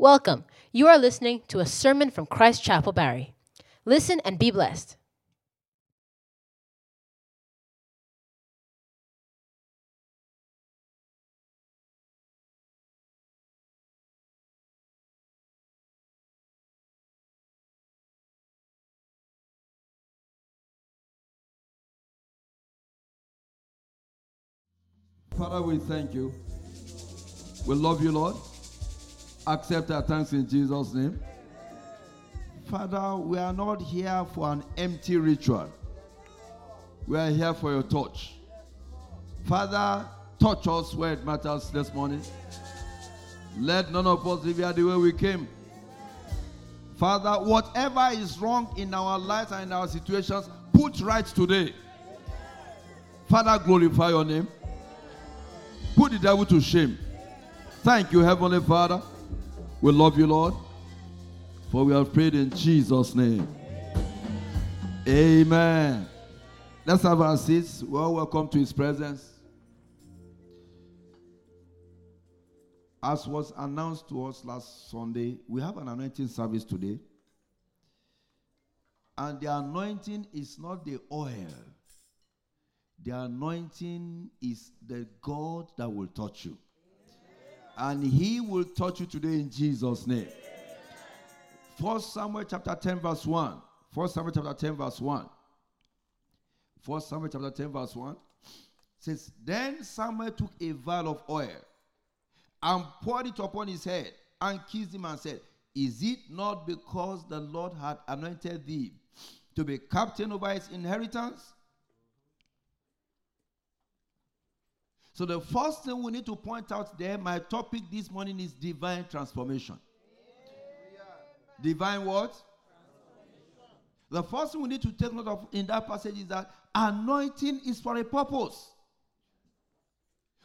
Welcome. You are listening to a sermon from Christ Chapel Barry. Listen and be blessed. Father, we thank you. We love you, Lord. Accept our thanks in Jesus' name. Father, we are not here for an empty ritual. We are here for your touch. Father, touch us where it matters this morning. Let none of us leave here the way we came. Father, whatever is wrong in our lives and in our situations, put right today. Father, glorify your name. Put the devil to shame. Thank you, Heavenly Father. We love you, Lord. For we have prayed in Jesus' name. Amen. Let's have our seats. Well, welcome to His presence. As was announced to us last Sunday, we have an anointing service today. And the anointing is not the oil, the anointing is the God that will touch you. And He will touch you today in Jesus' name. First Samuel chapter 10, verse 1. First Samuel chapter 10, verse 1. First Samuel chapter 10, verse 1 says, Then Samuel took a vial of oil and poured it upon his head and kissed him and said, Is it not because the Lord had anointed thee to be captain over his inheritance? So, the first thing we need to point out there, my topic this morning is divine transformation. Divine what? The first thing we need to take note of in that passage is that anointing is for a purpose.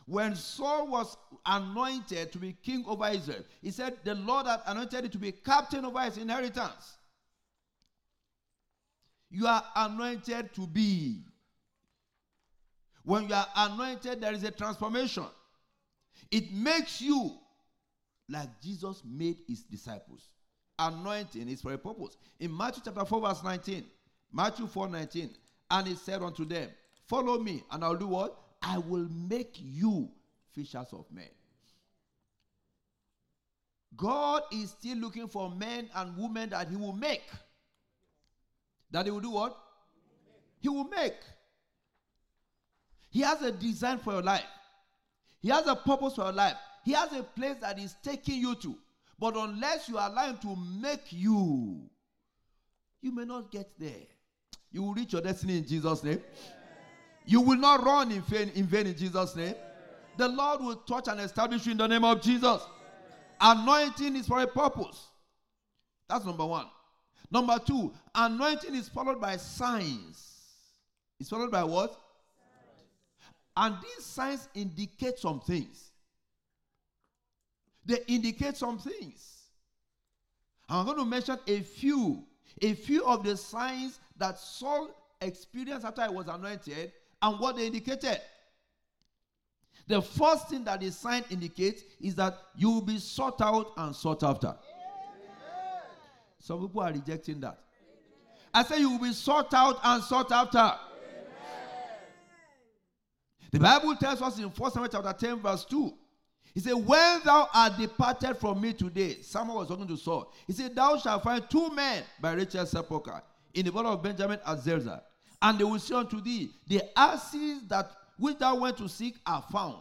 When Saul was anointed to be king over Israel, he said, The Lord had anointed him to be captain over his inheritance. You are anointed to be. When you are anointed, there is a transformation. It makes you like Jesus made his disciples. Anointing is for a purpose. In Matthew chapter 4, verse 19, Matthew 4 19, and he said unto them, Follow me, and I'll do what? I will make you fishers of men. God is still looking for men and women that he will make. That he will do what? He will make. He has a design for your life. He has a purpose for your life. He has a place that he's taking you to. But unless you allow him to make you, you may not get there. You will reach your destiny in Jesus' name. You will not run in vain, in vain in Jesus' name. The Lord will touch and establish you in the name of Jesus. Anointing is for a purpose. That's number one. Number two, anointing is followed by signs. It's followed by what? And these signs indicate some things. They indicate some things. I'm going to mention a few, a few of the signs that Saul experienced after he was anointed and what they indicated. The first thing that the sign indicates is that you will be sought out and sought after. Some people are rejecting that. I say you will be sought out and sought after. The Bible tells us in 1 Samuel chapter 10, verse 2. He said, When thou art departed from me today, Samuel was talking to Saul. He said, Thou shalt find two men by Rachel's sepulchre in the border of Benjamin at Zelzah. And they will say unto thee, The asses that which thou went to seek are found.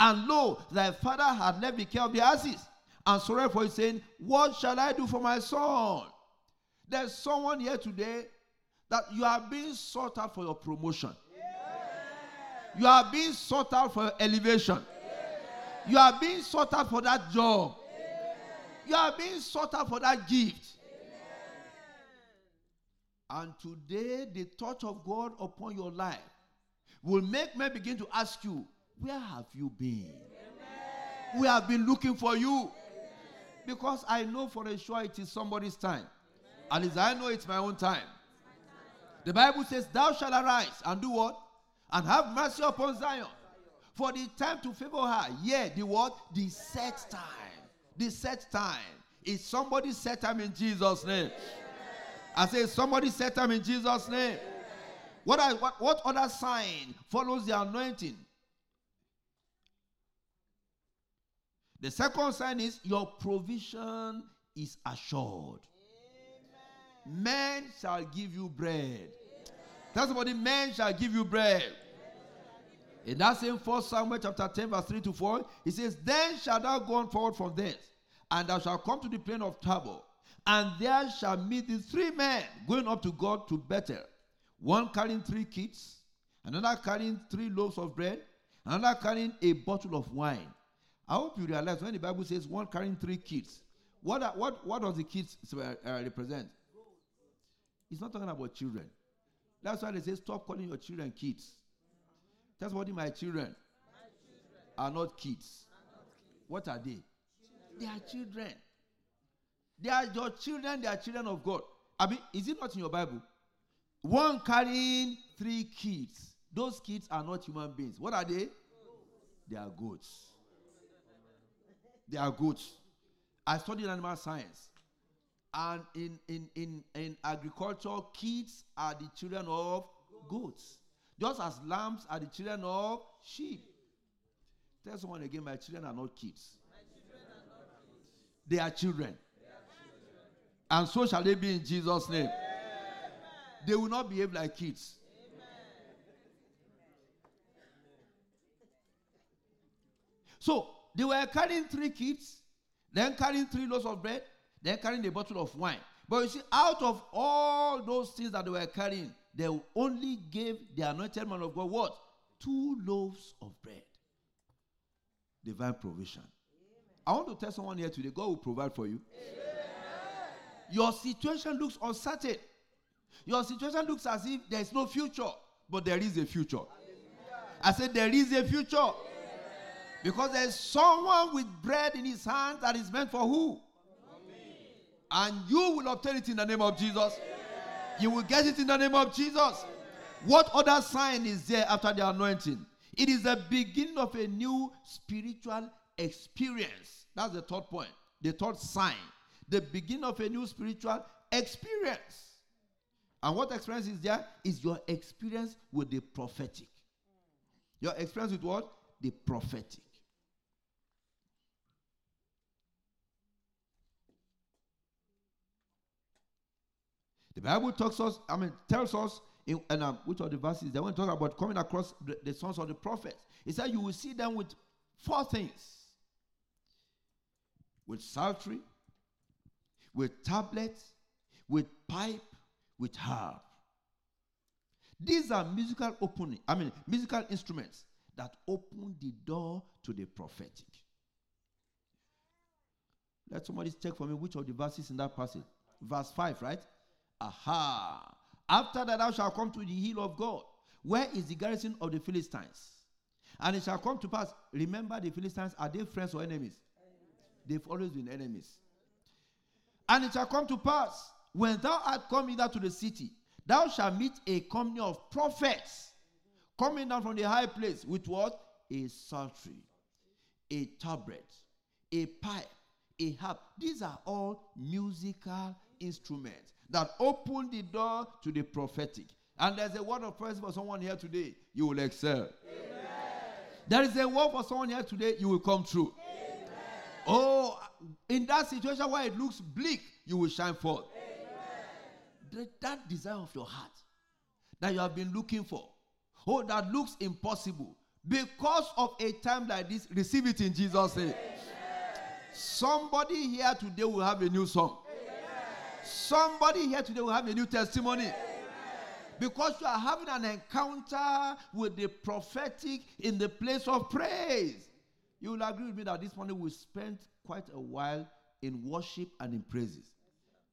And lo, thy father had left the care of the asses. And sorry for it, saying, What shall I do for my son? There's someone here today that you are being sought out for your promotion. You are being sought out for elevation. You are being sought out for that job. You are being sought out for that gift. And today, the touch of God upon your life will make men begin to ask you, Where have you been? We have been looking for you. Because I know for a sure it is somebody's time. At least I know it's my own time. The Bible says, Thou shalt arise and do what? And have mercy upon Zion. For the time to favor her, yeah, the what? The set time. The set time. Is somebody set time in Jesus' name? I say, somebody set time in Jesus' name. What, are, what, what other sign follows the anointing? The second sign is your provision is assured. Amen. Men shall give you bread. Tell somebody, men shall give you bread. In that same first Samuel chapter 10, verse 3 to 4, he says, Then shall thou go on forward from thence, and thou shalt come to the plain of Tabor, and there shall meet the three men going up to God to Bethel, one carrying three kids, another carrying three loaves of bread, another carrying a bottle of wine. I hope you realize when the Bible says one carrying three kids, what, are, what, what does the kids uh, uh, represent? It's not talking about children. That's why they say stop calling your children kids. That's what my children, are not kids. What are they? They are children. They are your children, they are children of God. I mean, is it not in your Bible? One carrying three kids. Those kids are not human beings. What are they? They are goats. They are goats. I studied animal science. And in, in, in, in agriculture, kids are the children of goats. Just as lambs are the children of sheep. Tell someone again, my children are not kids. Are not kids. They, are children. they are children. And so shall they be in Jesus' name. Amen. They will not behave like kids. Amen. So they were carrying three kids, then carrying three loaves of bread, then carrying a bottle of wine. But you see, out of all those things that they were carrying, they only gave the anointed man of God what? Two loaves of bread. Divine provision. Amen. I want to tell someone here today God will provide for you. Amen. Your situation looks uncertain. Your situation looks as if there is no future, but there is a future. I said, There is a future. Because there's someone with bread in his hand that is meant for who? And you will obtain it in the name of Jesus. You will get it in the name of Jesus. What other sign is there after the anointing? It is the beginning of a new spiritual experience. That's the third point. The third sign. The beginning of a new spiritual experience. And what experience is there? Is your experience with the prophetic. Your experience with what? The prophetic. The Bible talks us, I mean, tells us in, and um, which are the verses they want to talk about coming across the, the sons of the prophets. He said you will see them with four things: with psaltery, with tablets, with pipe, with harp. These are musical opening, I mean musical instruments that open the door to the prophetic. Let somebody check for me which of the verses in that passage. Verse 5, right? Aha. After that, thou shalt come to the hill of God. Where is the garrison of the Philistines? And it shall come to pass. Remember, the Philistines are they friends or enemies? They've always been enemies. And it shall come to pass when thou art come hither to the city, thou shalt meet a company of prophets coming down from the high place with what? A psaltery, a tabret, a pipe, a harp. These are all musical instruments that open the door to the prophetic. And there's a word of praise for someone here today, you will excel. Amen. There is a word for someone here today, you will come through. Amen. Oh, in that situation where it looks bleak, you will shine forth. That, that desire of your heart that you have been looking for, oh, that looks impossible, because of a time like this, receive it in Jesus' name. Somebody here today will have a new song. Somebody here today will have a new testimony. Because you are having an encounter with the prophetic in the place of praise. You will agree with me that this morning we spent quite a while in worship and in praises.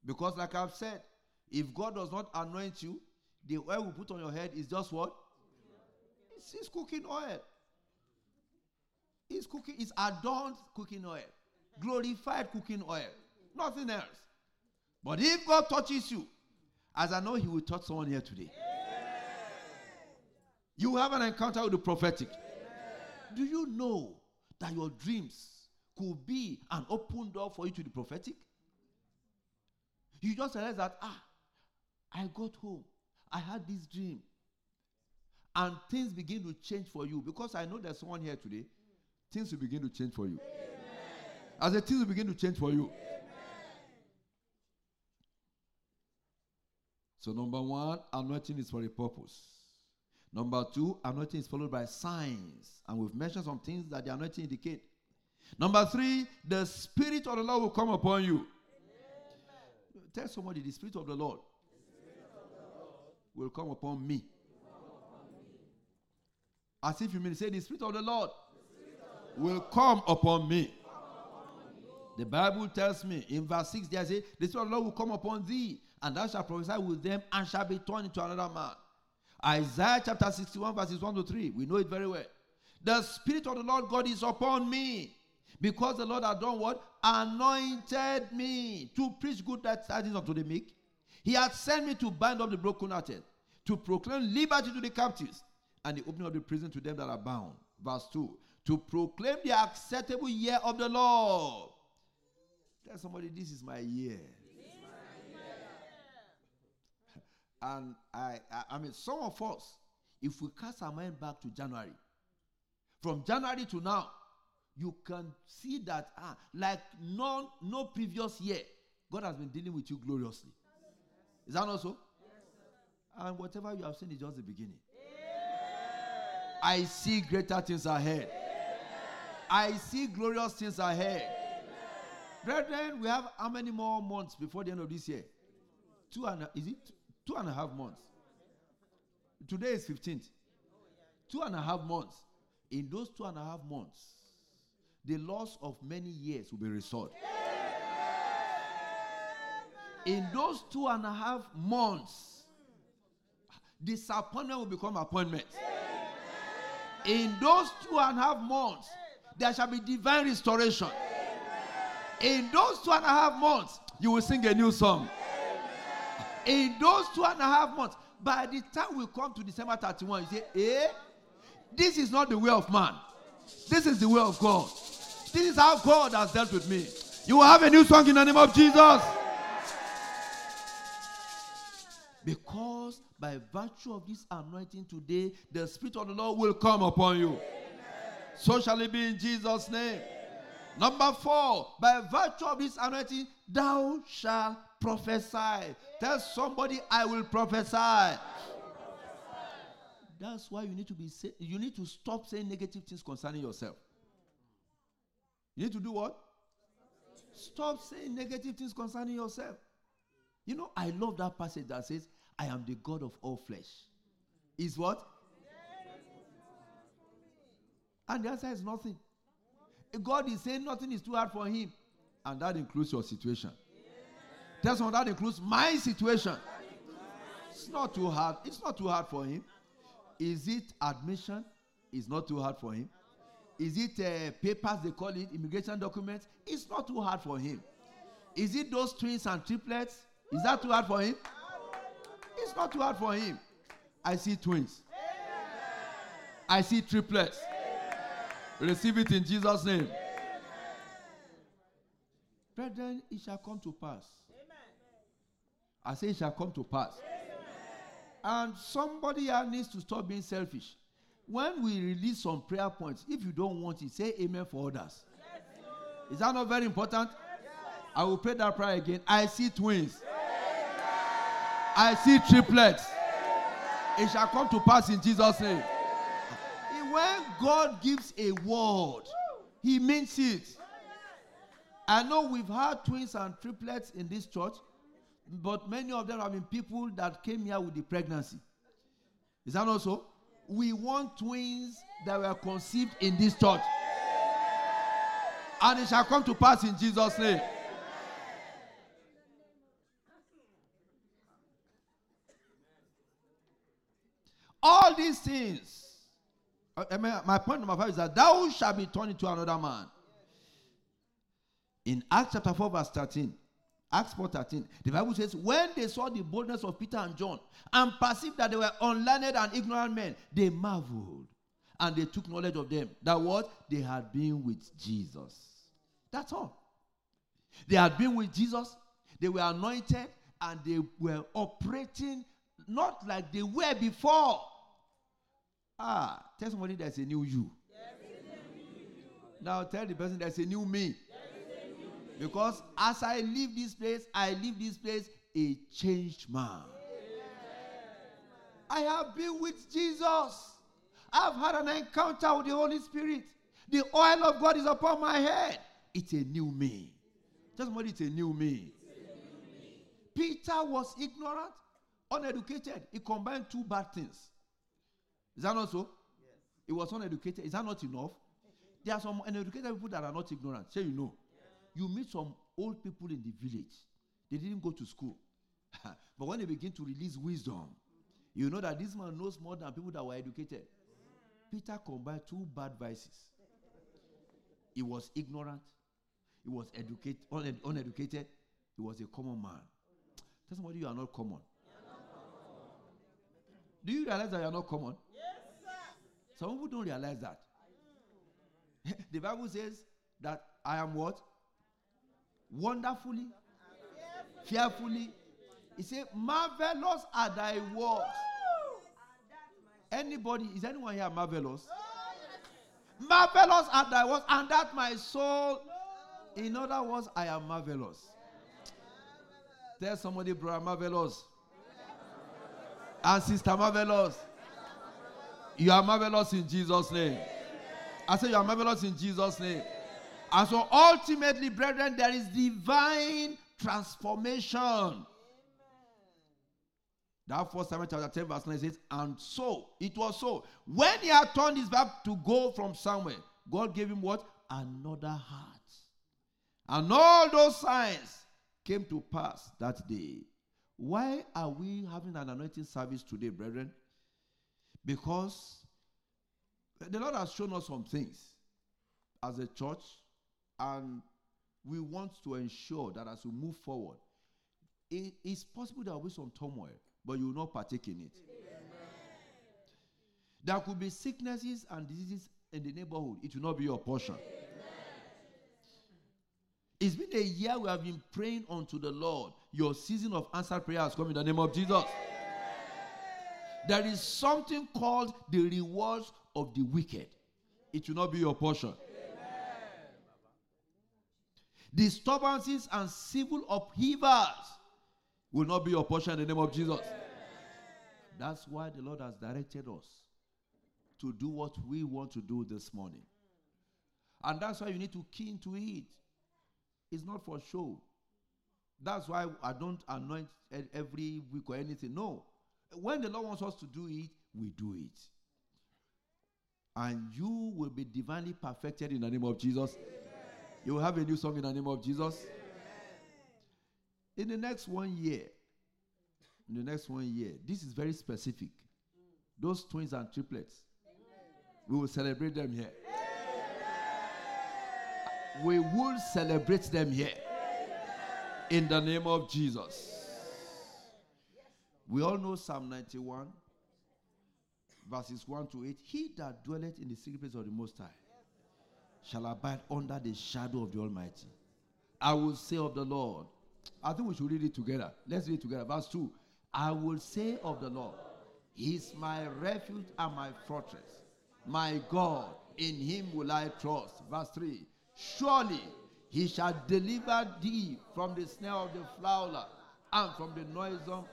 Because, like I've said, if God does not anoint you, the oil we put on your head is just what? It's, it's cooking oil. It's cooking, it's adorned cooking oil, glorified cooking oil, nothing else. But if God touches you, as I know He will touch someone here today, you have an encounter with the prophetic. Do you know that your dreams could be an open door for you to the prophetic? You just realize that, ah, I got home. I had this dream. And things begin to change for you. Because I know there's someone here today. Things will begin to change for you. Amen. As the things will begin to change for you. Amen. So, number one, anointing is for a purpose. Number two, anointing is followed by signs. And we've mentioned some things that the anointing indicate. Number three, the Spirit of the Lord will come upon you. Amen. Tell somebody, the Spirit of the Lord, Spirit of the Lord will come upon me. As if you mean, say, the Spirit of the Lord, Spirit of the will come upon me. The Bible tells me in verse 6 there says, The Spirit of the Lord will come upon thee, and thou shalt prophesy with them, and shall be turned into another man. Isaiah chapter 61, verses 1 to 3. We know it very well. The Spirit of the Lord God is upon me. Because the Lord had done what? Anointed me to preach good tidings unto the meek. He had sent me to bind up the brokenhearted, to proclaim liberty to the captives, and the opening of the prison to them that are bound. Verse 2. To proclaim the acceptable year of the Lord. Tell somebody, this is my year. And I, I, I mean, some of us, if we cast our mind back to January, from January to now, you can see that ah, like no, no previous year, God has been dealing with you gloriously. Is that not so? and whatever you have seen is just the beginning. I see greater things ahead. I see glorious things ahead. Brethren, we have how many more months before the end of this year? Two and a, is it two and a half months? Today is 15th. Two and a half months. In those two and a half months, the loss of many years will be restored. In those two and a half months, disappointment will become appointment. In those two and a half months, there shall be divine restoration. In those two and a half months, you will sing a new song. In those two and a half months, by the time we come to December 31, you say, eh, this is not the way of man. This is the way of God. This is how God has dealt with me. You will have a new song in the name of Jesus. Because by virtue of this anointing today, the Spirit of the Lord will come upon you. Amen. So shall it be in Jesus' name. Amen. Number four, by virtue of this anointing, thou shalt prophesy. Tell somebody, I will prophesy. I will prophesy. That's why you need to be you need to stop saying negative things concerning yourself. You need to do what? Stop saying negative things concerning yourself. You know, I love that passage that says, I am the God of all flesh. Is what? And the answer is nothing. God is saying nothing is too hard for him. And that includes your situation. Tell someone that includes my situation. It's not too hard. It's not too hard for him. Is it admission? It's not too hard for him. Is it uh, papers, they call it, immigration documents? It's not too hard for him. Is it those twins and triplets? Is that too hard for him? It's not too hard for him. I see twins. I see triplets. Receive it in Jesus' name. Brethren, it shall come to pass. I say it shall come to pass. And somebody here needs to stop being selfish. When we release some prayer points, if you don't want it, say amen for others. Is that not very important? I will pray that prayer again. I see twins. I see triplets. It shall come to pass in Jesus' name. When God gives a word, He means it. I know we've had twins and triplets in this church, but many of them have been people that came here with the pregnancy. Is that also? we want twins that were conceived in this church. And it shall come to pass in Jesus' name. All these things. Uh, my point number five is that thou shalt be turned into another man. In Acts chapter 4, verse 13. Acts 4 13. The Bible says, When they saw the boldness of Peter and John and perceived that they were unlearned and ignorant men, they marveled. And they took knowledge of them that what? They had been with Jesus. That's all. They had been with Jesus, they were anointed, and they were operating not like they were before. Ah, tell somebody there's a new you. Now tell the person there's a new me. Because as I leave this place, I leave this place a changed man. I have been with Jesus. I've had an encounter with the Holy Spirit. The oil of God is upon my head. It's a new me. Just somebody, it's a new me. Peter was ignorant, uneducated. He combined two bad things. Is that not so? Yes. He was uneducated. Is that not enough? There are some uneducated people that are not ignorant. Say you know. You meet some old people in the village. They didn't go to school. but when they begin to release wisdom, you know that this man knows more than people that were educated. Peter combined two bad vices. He was ignorant. He was educated, uneducated. He was a common man. Tell somebody you are not common. Do you realize that you are not common? Yes, sir. Some people don't realize that. the Bible says that I am what? Wonderfully, fearfully. He said, Marvelous are thy works. Anybody, is anyone here marvelous? Marvelous are thy works, and that my soul. In other words, I am marvelous. Tell somebody, brother, marvelous. And sister, marvelous. You are marvelous in Jesus' name. I say you are marvelous in Jesus' name. And so ultimately, brethren, there is divine transformation. That first Samuel chapter 10, verse 9 says, And so it was so. When he had turned his back to go from somewhere, God gave him what? Another heart. And all those signs came to pass that day. Why are we having an anointing service today, brethren? Because the Lord has shown us some things as a church, and we want to ensure that as we move forward, it is possible there will be some turmoil, but you will not partake in it. Amen. There could be sicknesses and diseases in the neighborhood, it will not be your portion. Amen. It's been a year we have been praying unto the Lord. Your season of answered prayer has come in the name of Jesus. There is something called the rewards of the wicked. It will not be your portion. Disturbances and civil upheavals will not be your portion in the name of Jesus. That's why the Lord has directed us to do what we want to do this morning. And that's why you need to key into it. It's not for show. That's why I don't anoint every week or anything. No. When the Lord wants us to do it, we do it. And you will be divinely perfected in the name of Jesus. Amen. You will have a new song in the name of Jesus. In the next one year, in the next one year, this is very specific. Those twins and triplets, we will celebrate them here we will celebrate them here. In the name of Jesus. We all know Psalm 91, verses 1 to 8. He that dwelleth in the secret place of the Most High shall abide under the shadow of the Almighty. I will say of the Lord. I think we should read it together. Let's read it together. Verse 2. I will say of the Lord, He is my refuge and my fortress. My God, in Him will I trust. Verse 3. Surely he shall deliver thee from the snare of the fowler and from the noisome.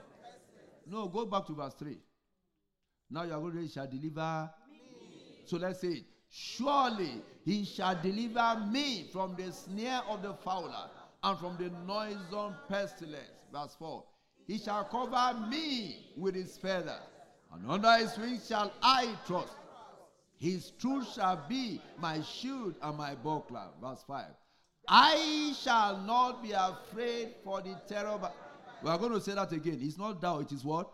No, go back to verse 3. Now you are going to shall deliver me. So let's say, Surely he shall deliver me from the snare of the fowler and from the noisome pestilence. Verse 4. He shall cover me with his feathers, and under his wings shall I trust. His truth shall be my shield and my buckler. Verse 5. I shall not be afraid for the terror. We are going to say that again. It's not thou, it is what?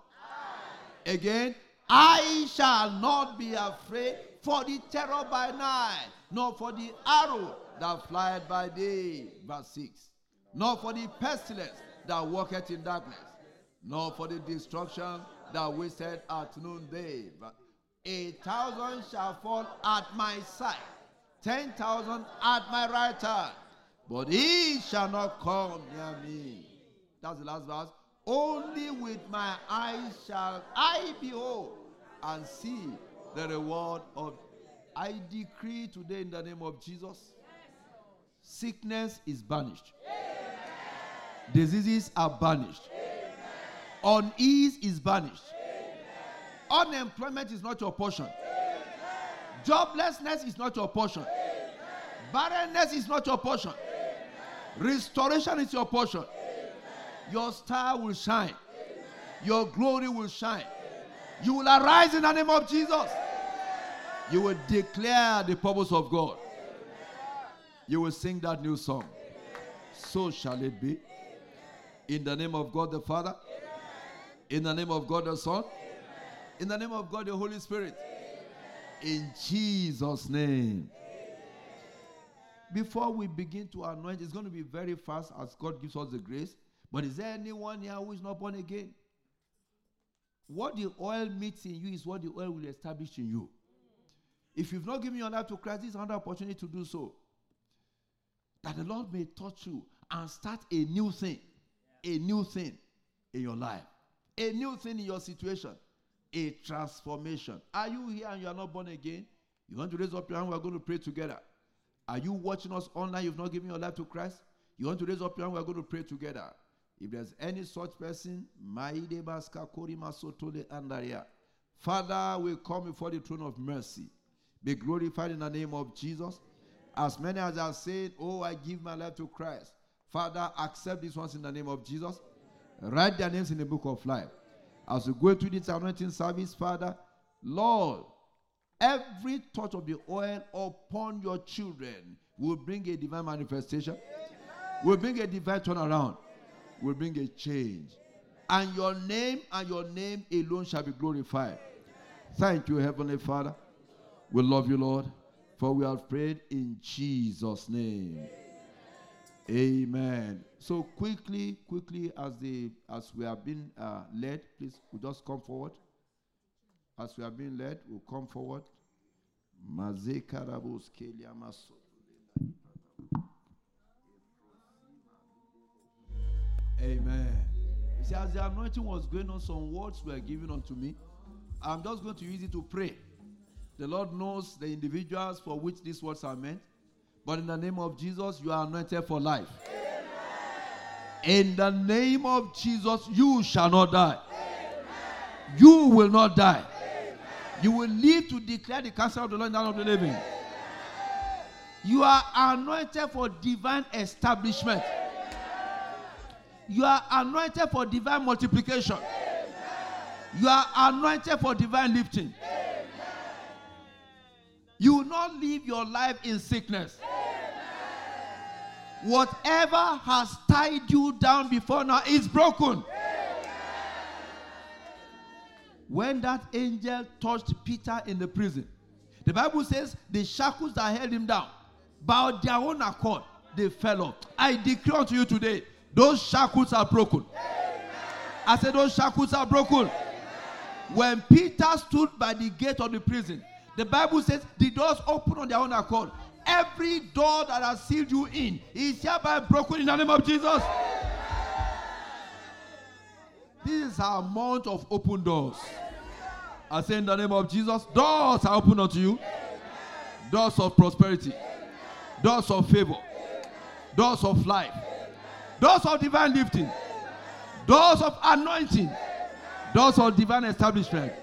I. Again. I shall not be afraid for the terror by night, nor for the arrow that flieth by day. Verse 6. Nor for the pestilence that walketh in darkness, nor for the destruction that wasteth at noonday. But A thousand shall fall at my side, ten thousand at my right hand, but he shall not come near me. That's the last verse. Only with my eyes shall I behold and see the reward of. I decree today in the name of Jesus sickness is banished, diseases are banished, unease is banished, unemployment is not your portion, joblessness is not your portion, barrenness is not your portion, restoration is your portion. Your star will shine. Your glory will shine. You will arise in the name of Jesus. You will declare the purpose of God. You will sing that new song. So shall it be. In the name of God the Father. In the name of God the Son. In the name of God the Holy Spirit. In Jesus' name. Before we begin to anoint, it's going to be very fast as God gives us the grace. But is there anyone here who is not born again? What the oil meets in you is what the oil will establish in you. If you've not given your life to Christ, this is another opportunity to do so. That the Lord may touch you and start a new thing. A new thing in your life. A new thing in your situation. A transformation. Are you here and you are not born again? You want to raise up your hand? We're going to pray together. Are you watching us online? You've not given your life to Christ? You want to raise up your hand? We're going to pray together. If there's any such person, Father, we come before the throne of mercy. Be glorified in the name of Jesus. As many as are saying, Oh, I give my life to Christ. Father, accept these ones in the name of Jesus. Write their names in the book of life. As we go through this anointing service, Father, Lord, every touch of the oil upon your children will bring a divine manifestation, will bring a divine turnaround will bring a change. And your name and your name alone shall be glorified. Thank you, Heavenly Father. We love you, Lord, for we have prayed in Jesus' name. Amen. So quickly, quickly, as the as we have been uh, led, please, we just come forward. As we have been led, we'll come forward. Amen. See, as the anointing was going on, some words were given unto me. I'm just going to use it to pray. The Lord knows the individuals for which these words are meant. But in the name of Jesus, you are anointed for life. Amen. In the name of Jesus, you shall not die. Amen. You will not die. Amen. You will live to declare the counsel of the Lord in the land of the living. You are anointed for divine establishment. You are anointed for divine multiplication. Amen. You are anointed for divine lifting. Amen. You will not live your life in sickness. Amen. Whatever has tied you down before now is broken. When that angel touched Peter in the prison, the Bible says the shackles that held him down, by their own accord, they fell off. I declare to you today those shackles are broken. Amen. I said, Those shackles are broken. Amen. When Peter stood by the gate of the prison, the Bible says the doors open on their own accord. Every door that has sealed you in is hereby broken in the name of Jesus. This is our month of open doors. I say in the name of Jesus, doors are open unto you. Doors of prosperity, doors of favor, doors of life, doors of divine lifting, doors of anointing, doors of divine establishment.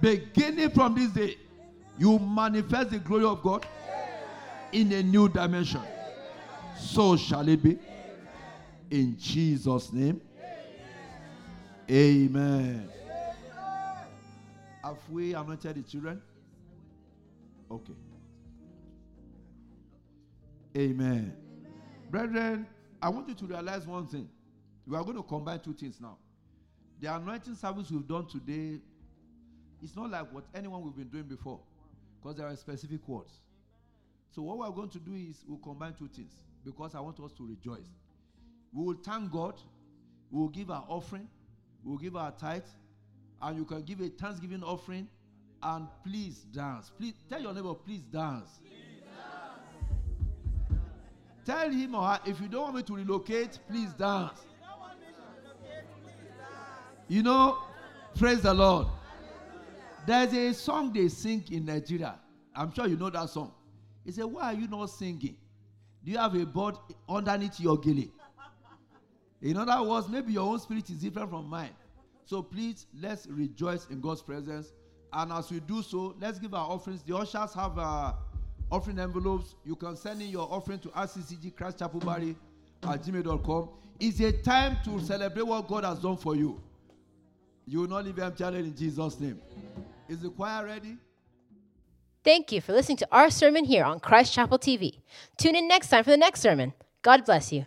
Beginning from this day, you manifest the glory of God in a new dimension. So shall it be. In Jesus' name. Amen. Have we anointed the children? Okay. Amen. Brethren, I want you to realize one thing. We are going to combine two things now. The anointing service we've done today is not like what anyone we've been doing before, because there are specific words. So what we're going to do is we'll combine two things because I want us to rejoice. We will thank God. We will give our offering. We will give our tithe. And you can give a thanksgiving offering. And please dance. Please tell your neighbor, please dance. Tell him or her, if you don't want me to relocate, please dance. You know, praise the Lord. There's a song they sing in Nigeria. I'm sure you know that song. He said, Why are you not singing? Do you have a bird underneath your gilly? In other words, maybe your own spirit is different from mine. So please, let's rejoice in God's presence. And as we do so, let's give our offerings. The ushers have uh, offering envelopes. You can send in your offering to RCCG Christ Chapel Barry at gmail.com. It's a time to celebrate what God has done for you. You will not leave empty in Jesus' name. Is the choir ready? Thank you for listening to our sermon here on Christ Chapel TV. Tune in next time for the next sermon. God bless you.